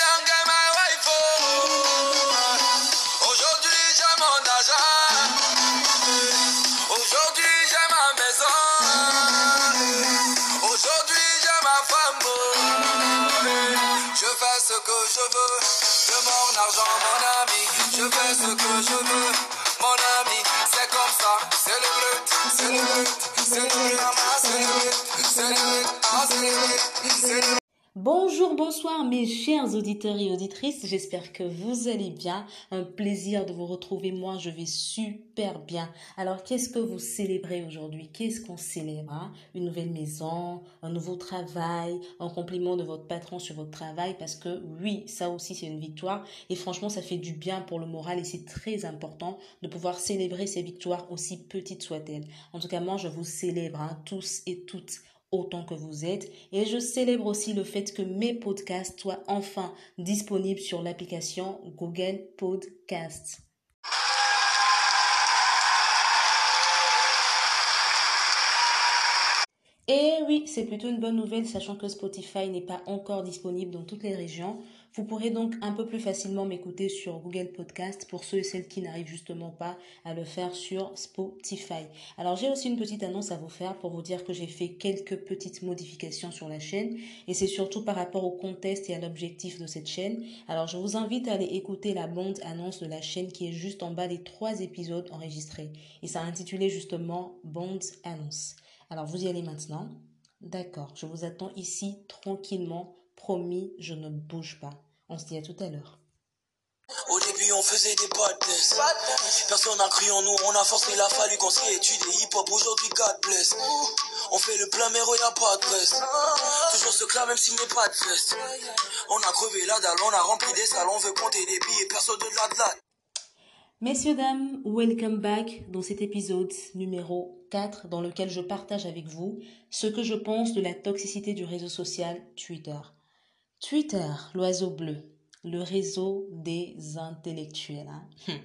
don't get my wife. Aujourd'hui j'ai mon argent. Aujourd'hui j'ai ma maison. Aujourd'hui j'ai ma femme. Je fais ce que je veux. De mon argent, mon ami. Je fais ce que je veux. Mon ami, c'est comme ça. Celebrate, celebrate, celebrate, ah, celebrate, celebrate, ah, celebrate, celebrate. Bonjour, bonsoir mes chers auditeurs et auditrices, j'espère que vous allez bien. Un plaisir de vous retrouver, moi je vais super bien. Alors qu'est-ce que vous célébrez aujourd'hui? Qu'est-ce qu'on célèbre hein? Une nouvelle maison, un nouveau travail, un compliment de votre patron sur votre travail? Parce que oui, ça aussi c'est une victoire et franchement ça fait du bien pour le moral et c'est très important de pouvoir célébrer ces victoires aussi petites soient-elles. En tout cas moi je vous célèbre hein, tous et toutes autant que vous êtes. Et je célèbre aussi le fait que mes podcasts soient enfin disponibles sur l'application Google Podcasts. Et oui, c'est plutôt une bonne nouvelle, sachant que Spotify n'est pas encore disponible dans toutes les régions. Vous pourrez donc un peu plus facilement m'écouter sur Google Podcast pour ceux et celles qui n'arrivent justement pas à le faire sur Spotify. Alors j'ai aussi une petite annonce à vous faire pour vous dire que j'ai fait quelques petites modifications sur la chaîne et c'est surtout par rapport au contexte et à l'objectif de cette chaîne. Alors je vous invite à aller écouter la bande annonce de la chaîne qui est juste en bas des trois épisodes enregistrés et ça a intitulé justement bande annonce. Alors vous y allez maintenant. D'accord, je vous attends ici tranquillement. Promis, je ne bouge pas. On se dit à tout à l'heure. Au début, on faisait des badness. Personne n'a cru en nous, on a forcé, il a fallu qu'on s'y étudie hip-hop. Aujourd'hui, God bless. On fait le plein, mais il a pas de presse. Toujours ce clair, même s'il n'est pas de fest. On a crevé la dalle, on a rempli des salles, on veut compter des billets, personne de la la. Messieurs, dames, welcome back dans cet épisode numéro 4 dans lequel je partage avec vous ce que je pense de la toxicité du réseau social Twitter. Twitter, l'oiseau bleu, le réseau des intellectuels. hein.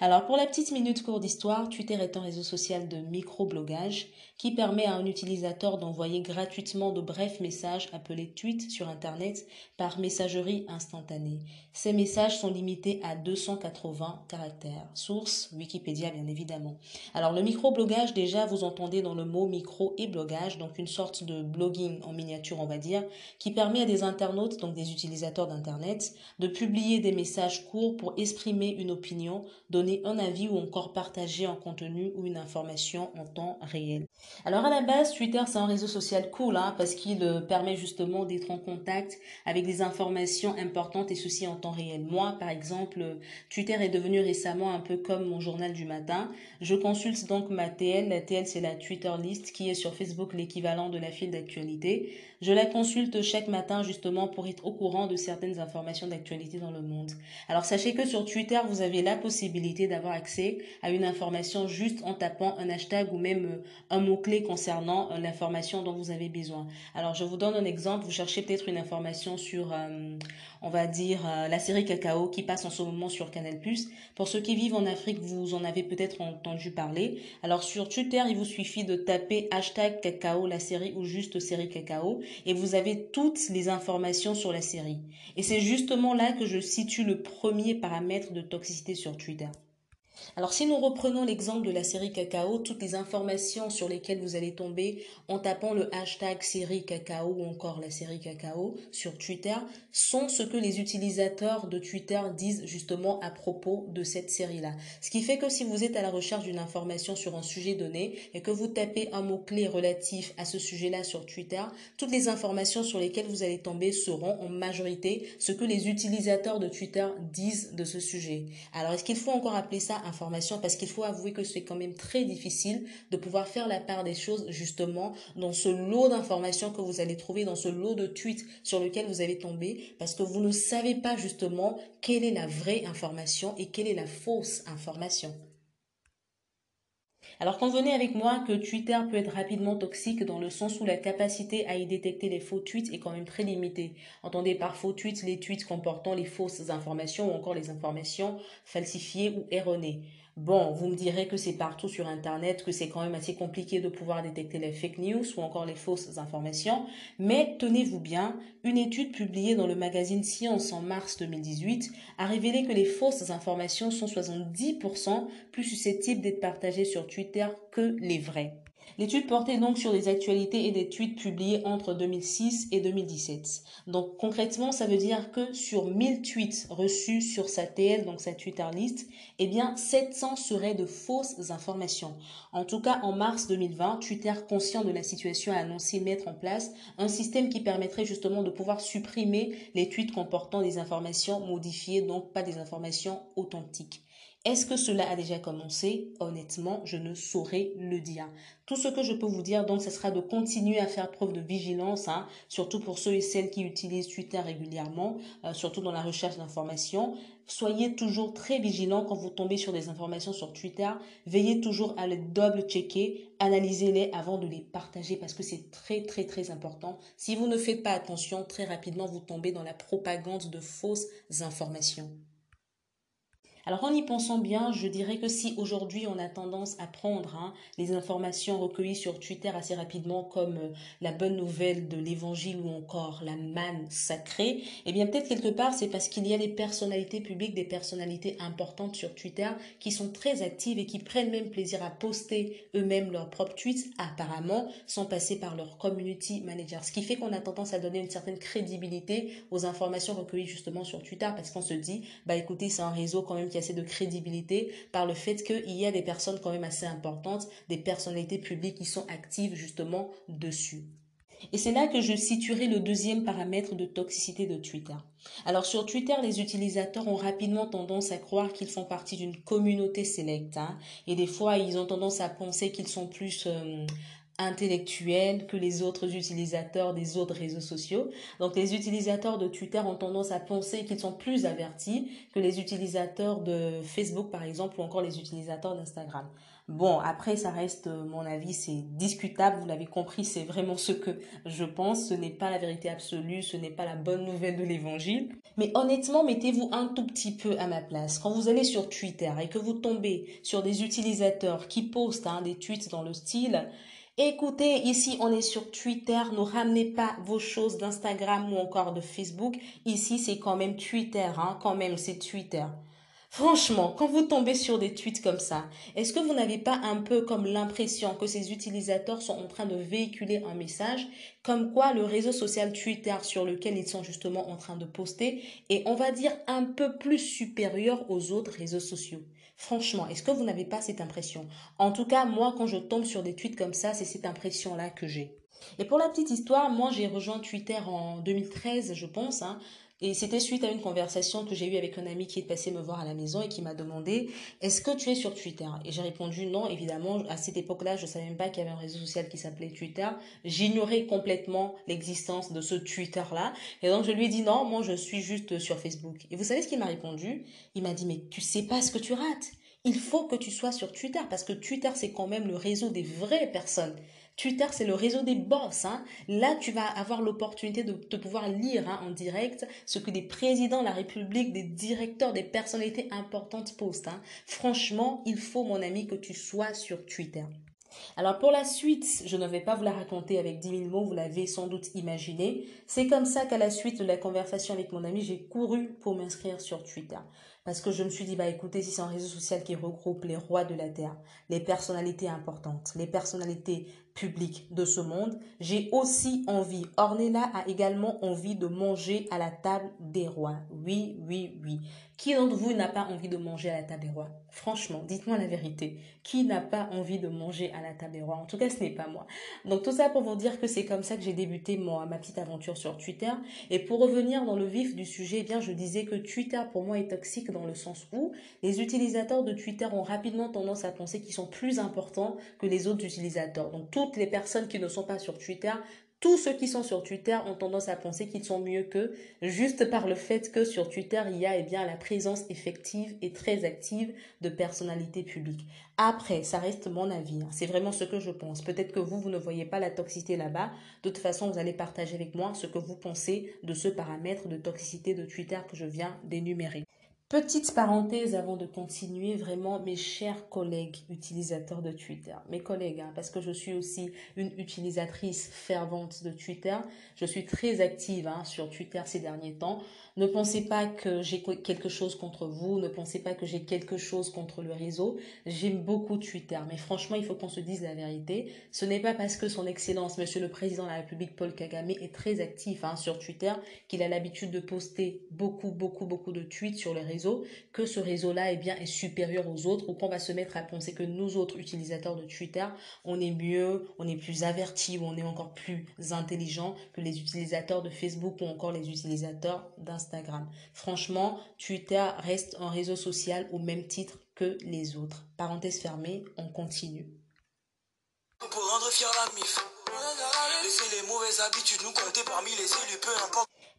Alors pour la petite minute court d'histoire, Twitter est un réseau social de microblogage qui permet à un utilisateur d'envoyer gratuitement de brefs messages appelés tweets sur Internet par messagerie instantanée. Ces messages sont limités à 280 caractères. Source Wikipédia bien évidemment. Alors le microblogage déjà vous entendez dans le mot micro et blogage donc une sorte de blogging en miniature on va dire qui permet à des internautes donc des utilisateurs d'internet de publier des messages courts pour exprimer une opinion, donner un avis ou encore partager un contenu ou une information en temps réel. Alors à la base, Twitter c'est un réseau social cool hein, parce qu'il euh, permet justement d'être en contact avec des informations importantes et ceci en temps réel. Moi par exemple, euh, Twitter est devenu récemment un peu comme mon journal du matin. Je consulte donc ma TL, la TL c'est la Twitter list qui est sur Facebook l'équivalent de la file d'actualité. Je la consulte chaque matin justement pour être au courant de certaines informations d'actualité dans le monde. Alors sachez que sur Twitter, vous avez la possibilité d'avoir accès à une information juste en tapant un hashtag ou même euh, un mot-clé concernant euh, l'information dont vous avez besoin. Alors je vous donne un exemple, vous cherchez peut-être une information sur, euh, on va dire, euh, la série Cacao qui passe en ce moment sur Canal+. Pour ceux qui vivent en Afrique, vous en avez peut-être entendu parler. Alors sur Twitter, il vous suffit de taper hashtag Cacao, la série ou juste série Cacao et vous avez toutes les informations sur la série. Et c'est justement là que je situe le premier paramètre de toxicité sur Twitter. Alors si nous reprenons l'exemple de la série Cacao, toutes les informations sur lesquelles vous allez tomber en tapant le hashtag série Cacao ou encore la série Cacao sur Twitter sont ce que les utilisateurs de Twitter disent justement à propos de cette série-là. Ce qui fait que si vous êtes à la recherche d'une information sur un sujet donné et que vous tapez un mot-clé relatif à ce sujet-là sur Twitter, toutes les informations sur lesquelles vous allez tomber seront en majorité ce que les utilisateurs de Twitter disent de ce sujet. Alors est-ce qu'il faut encore appeler ça parce qu'il faut avouer que c'est quand même très difficile de pouvoir faire la part des choses justement dans ce lot d'informations que vous allez trouver, dans ce lot de tweets sur lequel vous allez tomber parce que vous ne savez pas justement quelle est la vraie information et quelle est la fausse information. Alors convenez avec moi que Twitter peut être rapidement toxique dans le sens où la capacité à y détecter les faux tweets est quand même très limitée. Entendez par faux tweets les tweets comportant les fausses informations ou encore les informations falsifiées ou erronées. Bon, vous me direz que c'est partout sur Internet, que c'est quand même assez compliqué de pouvoir détecter les fake news ou encore les fausses informations, mais tenez-vous bien, une étude publiée dans le magazine Science en mars 2018 a révélé que les fausses informations sont 70% plus susceptibles d'être partagées sur Twitter que les vraies. L'étude portait donc sur les actualités et des tweets publiés entre 2006 et 2017. Donc concrètement, ça veut dire que sur 1000 tweets reçus sur sa TL, donc sa Twitter list, eh bien 700 seraient de fausses informations. En tout cas, en mars 2020, Twitter, conscient de la situation, a annoncé mettre en place un système qui permettrait justement de pouvoir supprimer les tweets comportant des informations modifiées, donc pas des informations authentiques. Est-ce que cela a déjà commencé? Honnêtement, je ne saurais le dire. Tout ce que je peux vous dire, donc, ce sera de continuer à faire preuve de vigilance, hein, surtout pour ceux et celles qui utilisent Twitter régulièrement, euh, surtout dans la recherche d'informations. Soyez toujours très vigilants quand vous tombez sur des informations sur Twitter. Veillez toujours à les double-checker, analysez-les avant de les partager parce que c'est très très très important. Si vous ne faites pas attention, très rapidement vous tombez dans la propagande de fausses informations. Alors en y pensant bien, je dirais que si aujourd'hui on a tendance à prendre hein, les informations recueillies sur Twitter assez rapidement comme euh, la bonne nouvelle de l'évangile ou encore la manne sacrée, eh bien peut-être quelque part c'est parce qu'il y a des personnalités publiques, des personnalités importantes sur Twitter qui sont très actives et qui prennent même plaisir à poster eux-mêmes leurs propres tweets apparemment sans passer par leur community manager. Ce qui fait qu'on a tendance à donner une certaine crédibilité aux informations recueillies justement sur Twitter parce qu'on se dit bah écoutez c'est un réseau quand même qui assez de crédibilité par le fait qu'il y a des personnes quand même assez importantes, des personnalités publiques qui sont actives justement dessus. Et c'est là que je situerai le deuxième paramètre de toxicité de Twitter. Alors sur Twitter, les utilisateurs ont rapidement tendance à croire qu'ils font partie d'une communauté sélecte. Hein, et des fois, ils ont tendance à penser qu'ils sont plus euh, intellectuels que les autres utilisateurs des autres réseaux sociaux. Donc les utilisateurs de Twitter ont tendance à penser qu'ils sont plus avertis que les utilisateurs de Facebook par exemple ou encore les utilisateurs d'Instagram. Bon, après ça reste euh, mon avis, c'est discutable, vous l'avez compris, c'est vraiment ce que je pense, ce n'est pas la vérité absolue, ce n'est pas la bonne nouvelle de l'évangile. Mais honnêtement, mettez-vous un tout petit peu à ma place. Quand vous allez sur Twitter et que vous tombez sur des utilisateurs qui postent hein, des tweets dans le style Écoutez, ici on est sur Twitter, ne ramenez pas vos choses d'Instagram ou encore de Facebook. Ici c'est quand même Twitter, hein, quand même c'est Twitter. Franchement, quand vous tombez sur des tweets comme ça, est-ce que vous n'avez pas un peu comme l'impression que ces utilisateurs sont en train de véhiculer un message? Comme quoi le réseau social Twitter sur lequel ils sont justement en train de poster est, on va dire, un peu plus supérieur aux autres réseaux sociaux Franchement, est-ce que vous n'avez pas cette impression? En tout cas, moi, quand je tombe sur des tweets comme ça, c'est cette impression-là que j'ai. Et pour la petite histoire, moi, j'ai rejoint Twitter en 2013, je pense. Hein. Et c'était suite à une conversation que j'ai eue avec un ami qui est passé me voir à la maison et qui m'a demandé Est-ce que tu es sur Twitter? Et j'ai répondu non, évidemment. À cette époque-là, je ne savais même pas qu'il y avait un réseau social qui s'appelait Twitter. J'ignorais complètement l'existence de ce Twitter-là. Et donc, je lui ai dit non, moi, je suis juste sur Facebook. Et vous savez ce qu'il m'a répondu? Il m'a dit Mais tu sais pas ce que tu rates. Il faut que tu sois sur Twitter parce que Twitter, c'est quand même le réseau des vraies personnes. Twitter, c'est le réseau des boss. Hein. Là, tu vas avoir l'opportunité de, de, pouvoir lire hein, en direct ce que des présidents de la République, des directeurs, des personnalités importantes postent. Hein. Franchement, il faut, mon ami, que tu sois sur Twitter. Alors pour la suite, je ne vais pas vous la raconter avec 10 000 mots, vous l'avez sans doute imaginé. C'est comme ça qu'à la suite de la conversation avec mon ami, j'ai couru pour m'inscrire sur Twitter. Parce que je me suis dit, bah écoutez, si c'est un réseau social qui regroupe les rois de la Terre, les personnalités importantes, les personnalités publiques de ce monde, j'ai aussi envie, Ornella a également envie de manger à la table des rois. Oui, oui, oui. Qui d'entre vous n'a pas envie de manger à la table des rois? Franchement, dites-moi la vérité. Qui n'a pas envie de manger à la table des rois? En tout cas, ce n'est pas moi. Donc tout ça pour vous dire que c'est comme ça que j'ai débuté moi, ma petite aventure sur Twitter. Et pour revenir dans le vif du sujet, eh bien je disais que Twitter pour moi est toxique dans le sens où les utilisateurs de Twitter ont rapidement tendance à penser qu'ils sont plus importants que les autres utilisateurs. Donc les personnes qui ne sont pas sur Twitter tous ceux qui sont sur Twitter ont tendance à penser qu'ils sont mieux qu'eux, juste par le fait que sur Twitter, il y a eh bien, la présence effective et très active de personnalités publiques. Après, ça reste mon avis. Hein. C'est vraiment ce que je pense. Peut-être que vous, vous ne voyez pas la toxicité là-bas. De toute façon, vous allez partager avec moi ce que vous pensez de ce paramètre de toxicité de Twitter que je viens d'énumérer. Petite parenthèse avant de continuer, vraiment mes chers collègues utilisateurs de Twitter, mes collègues, hein, parce que je suis aussi une utilisatrice fervente de Twitter, je suis très active hein, sur Twitter ces derniers temps. Ne pensez pas que j'ai quelque chose contre vous, ne pensez pas que j'ai quelque chose contre le réseau. J'aime beaucoup Twitter, mais franchement, il faut qu'on se dise la vérité. Ce n'est pas parce que son Excellence, Monsieur le Président de la République Paul Kagame, est très actif hein, sur Twitter qu'il a l'habitude de poster beaucoup, beaucoup, beaucoup de tweets sur le réseau que ce réseau-là eh bien, est supérieur aux autres ou qu'on va se mettre à penser que nous autres utilisateurs de Twitter, on est mieux, on est plus avertis ou on est encore plus intelligent que les utilisateurs de Facebook ou encore les utilisateurs d'Instagram. Franchement, Twitter reste un réseau social au même titre que les autres. Parenthèse fermée, on continue.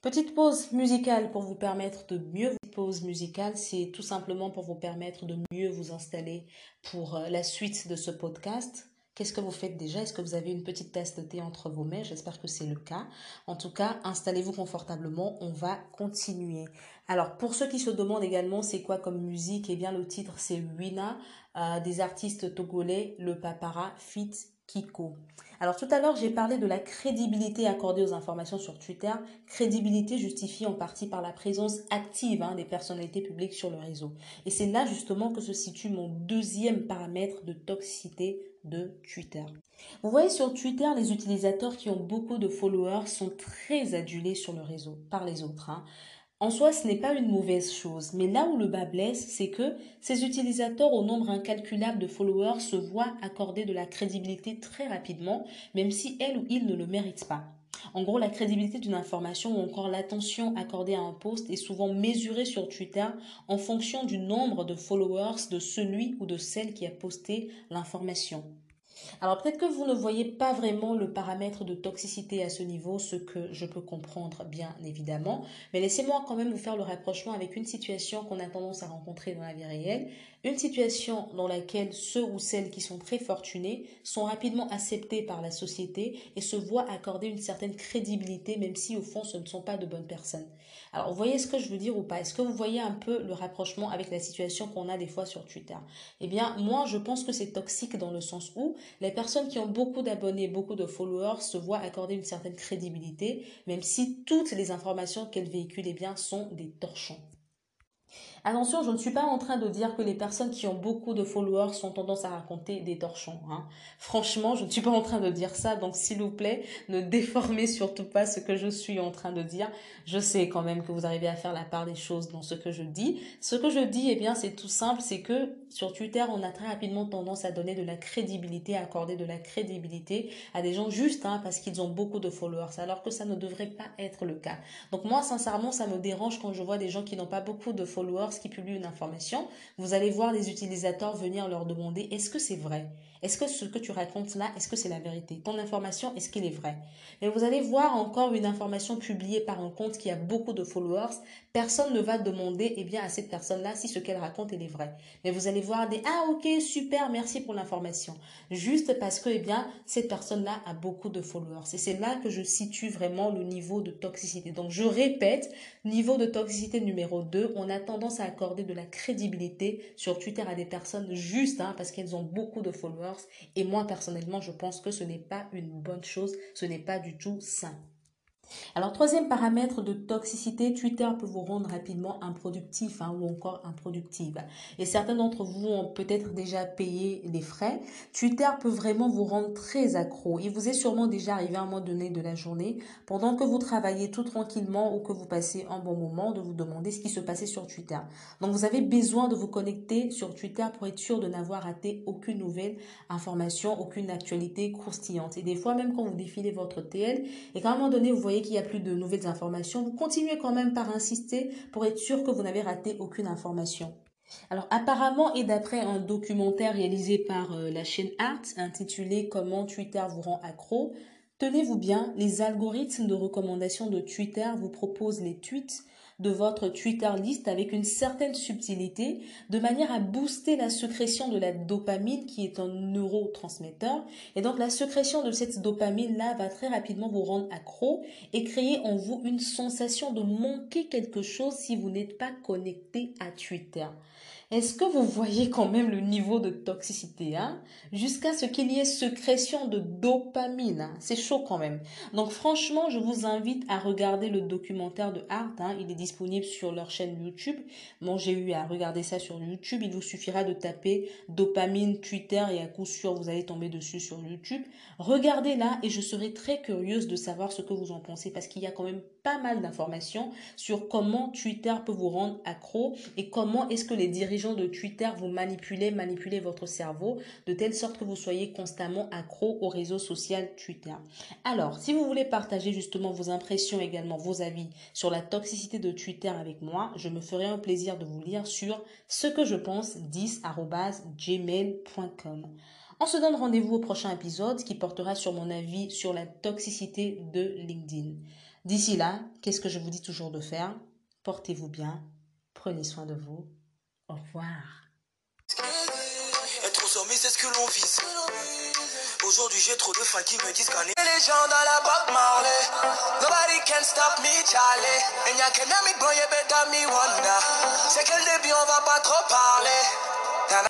Petite pause musicale pour vous permettre de mieux vous pause musicale, c'est tout simplement pour vous permettre de mieux vous installer pour euh, la suite de ce podcast. Qu'est-ce que vous faites déjà? Est-ce que vous avez une petite tasse de thé entre vos mains? J'espère que c'est le cas. En tout cas, installez-vous confortablement. On va continuer. Alors, pour ceux qui se demandent également c'est quoi comme musique, eh bien le titre c'est Wina euh, des artistes togolais, le Papara Fit Kiko. Alors tout à l'heure, j'ai parlé de la crédibilité accordée aux informations sur Twitter, crédibilité justifiée en partie par la présence active hein, des personnalités publiques sur le réseau. Et c'est là justement que se situe mon deuxième paramètre de toxicité de Twitter. Vous voyez sur Twitter, les utilisateurs qui ont beaucoup de followers sont très adulés sur le réseau par les autres. Hein. En soi, ce n'est pas une mauvaise chose, mais là où le bas blesse, c'est que ces utilisateurs au nombre incalculable de followers se voient accorder de la crédibilité très rapidement, même si elle ou il ne le mérite pas. En gros, la crédibilité d'une information ou encore l'attention accordée à un post est souvent mesurée sur Twitter en fonction du nombre de followers de celui ou de celle qui a posté l'information. Alors peut-être que vous ne voyez pas vraiment le paramètre de toxicité à ce niveau, ce que je peux comprendre bien évidemment, mais laissez-moi quand même vous faire le rapprochement avec une situation qu'on a tendance à rencontrer dans la vie réelle, une situation dans laquelle ceux ou celles qui sont très fortunés sont rapidement acceptés par la société et se voient accorder une certaine crédibilité même si au fond ce ne sont pas de bonnes personnes. Alors vous voyez ce que je veux dire ou pas? Est-ce que vous voyez un peu le rapprochement avec la situation qu'on a des fois sur Twitter? Eh bien moi je pense que c'est toxique dans le sens où les personnes qui ont beaucoup d'abonnés, beaucoup de followers se voient accorder une certaine crédibilité même si toutes les informations qu'elles véhiculent eh bien, sont des torchons. Attention, je ne suis pas en train de dire que les personnes qui ont beaucoup de followers sont tendance à raconter des torchons. Hein. Franchement, je ne suis pas en train de dire ça, donc s'il vous plaît, ne déformez surtout pas ce que je suis en train de dire. Je sais quand même que vous arrivez à faire la part des choses dans ce que je dis. Ce que je dis, eh bien, c'est tout simple, c'est que sur Twitter, on a très rapidement tendance à donner de la crédibilité, à accorder de la crédibilité à des gens juste hein, parce qu'ils ont beaucoup de followers, alors que ça ne devrait pas être le cas. Donc moi, sincèrement, ça me dérange quand je vois des gens qui n'ont pas beaucoup de followers, qui publient une information. Vous allez voir les utilisateurs venir leur demander est-ce que c'est vrai? Est-ce que ce que tu racontes là, est-ce que c'est la vérité? Ton information, est-ce qu'elle est vraie Et vous allez voir encore une information publiée par un compte qui a beaucoup de followers. Personne ne va demander eh bien, à cette personne-là si ce qu'elle raconte, est vraie. Mais vous allez voir des Ah ok, super, merci pour l'information. Juste parce que eh bien, cette personne-là a beaucoup de followers. Et c'est là que je situe vraiment le niveau de toxicité. Donc je répète, niveau de toxicité numéro 2, on a tendance à accorder de la crédibilité sur Twitter à des personnes juste hein, parce qu'elles ont beaucoup de followers et moi, personnellement, je pense que ce n'est pas une bonne chose, ce n'est pas du tout sain. Alors, troisième paramètre de toxicité, Twitter peut vous rendre rapidement improductif hein, ou encore improductive. Et certains d'entre vous ont peut-être déjà payé les frais. Twitter peut vraiment vous rendre très accro. Il vous est sûrement déjà arrivé à un moment donné de la journée, pendant que vous travaillez tout tranquillement ou que vous passez un bon moment, de vous demander ce qui se passait sur Twitter. Donc, vous avez besoin de vous connecter sur Twitter pour être sûr de n'avoir raté aucune nouvelle information, aucune actualité croustillante. Et des fois, même quand vous défilez votre TL, et qu'à un moment donné, vous voyez qu'il n'y a plus de nouvelles informations, vous continuez quand même par insister pour être sûr que vous n'avez raté aucune information. Alors apparemment et d'après un documentaire réalisé par euh, la chaîne Art intitulé Comment Twitter vous rend accro, tenez-vous bien, les algorithmes de recommandation de Twitter vous proposent les tweets de votre Twitter list avec une certaine subtilité, de manière à booster la sécrétion de la dopamine qui est un neurotransmetteur. Et donc la sécrétion de cette dopamine-là va très rapidement vous rendre accro et créer en vous une sensation de manquer quelque chose si vous n'êtes pas connecté à Twitter. Est-ce que vous voyez quand même le niveau de toxicité hein? Jusqu'à ce qu'il y ait sécrétion de dopamine. Hein? C'est chaud quand même. Donc franchement, je vous invite à regarder le documentaire de Art. Hein? Il est disponible sur leur chaîne YouTube. Moi, j'ai eu à regarder ça sur YouTube. Il vous suffira de taper dopamine Twitter et à coup sûr, vous allez tomber dessus sur YouTube. Regardez-la et je serai très curieuse de savoir ce que vous en pensez parce qu'il y a quand même pas mal d'informations sur comment Twitter peut vous rendre accro et comment est-ce que les dirigeants de Twitter vous manipulez, manipulez votre cerveau de telle sorte que vous soyez constamment accro au réseau social Twitter. Alors, si vous voulez partager justement vos impressions également, vos avis sur la toxicité de Twitter avec moi, je me ferai un plaisir de vous lire sur ce que je pense 10@gmail.com. On se donne rendez-vous au prochain épisode qui portera sur mon avis sur la toxicité de LinkedIn. D'ici là, qu'est-ce que je vous dis toujours de faire? Portez-vous bien, prenez soin de vous au revoir. Être sommet, c'est ce que l'on vise. Aujourd'hui, j'ai trop de fans qui me disent qu'on est les gens dans la Bob Marley. Nobody can stop me, Charlie. And y'a qu'un ami, boy, you better me wonder. C'est que le début, on va pas trop parler.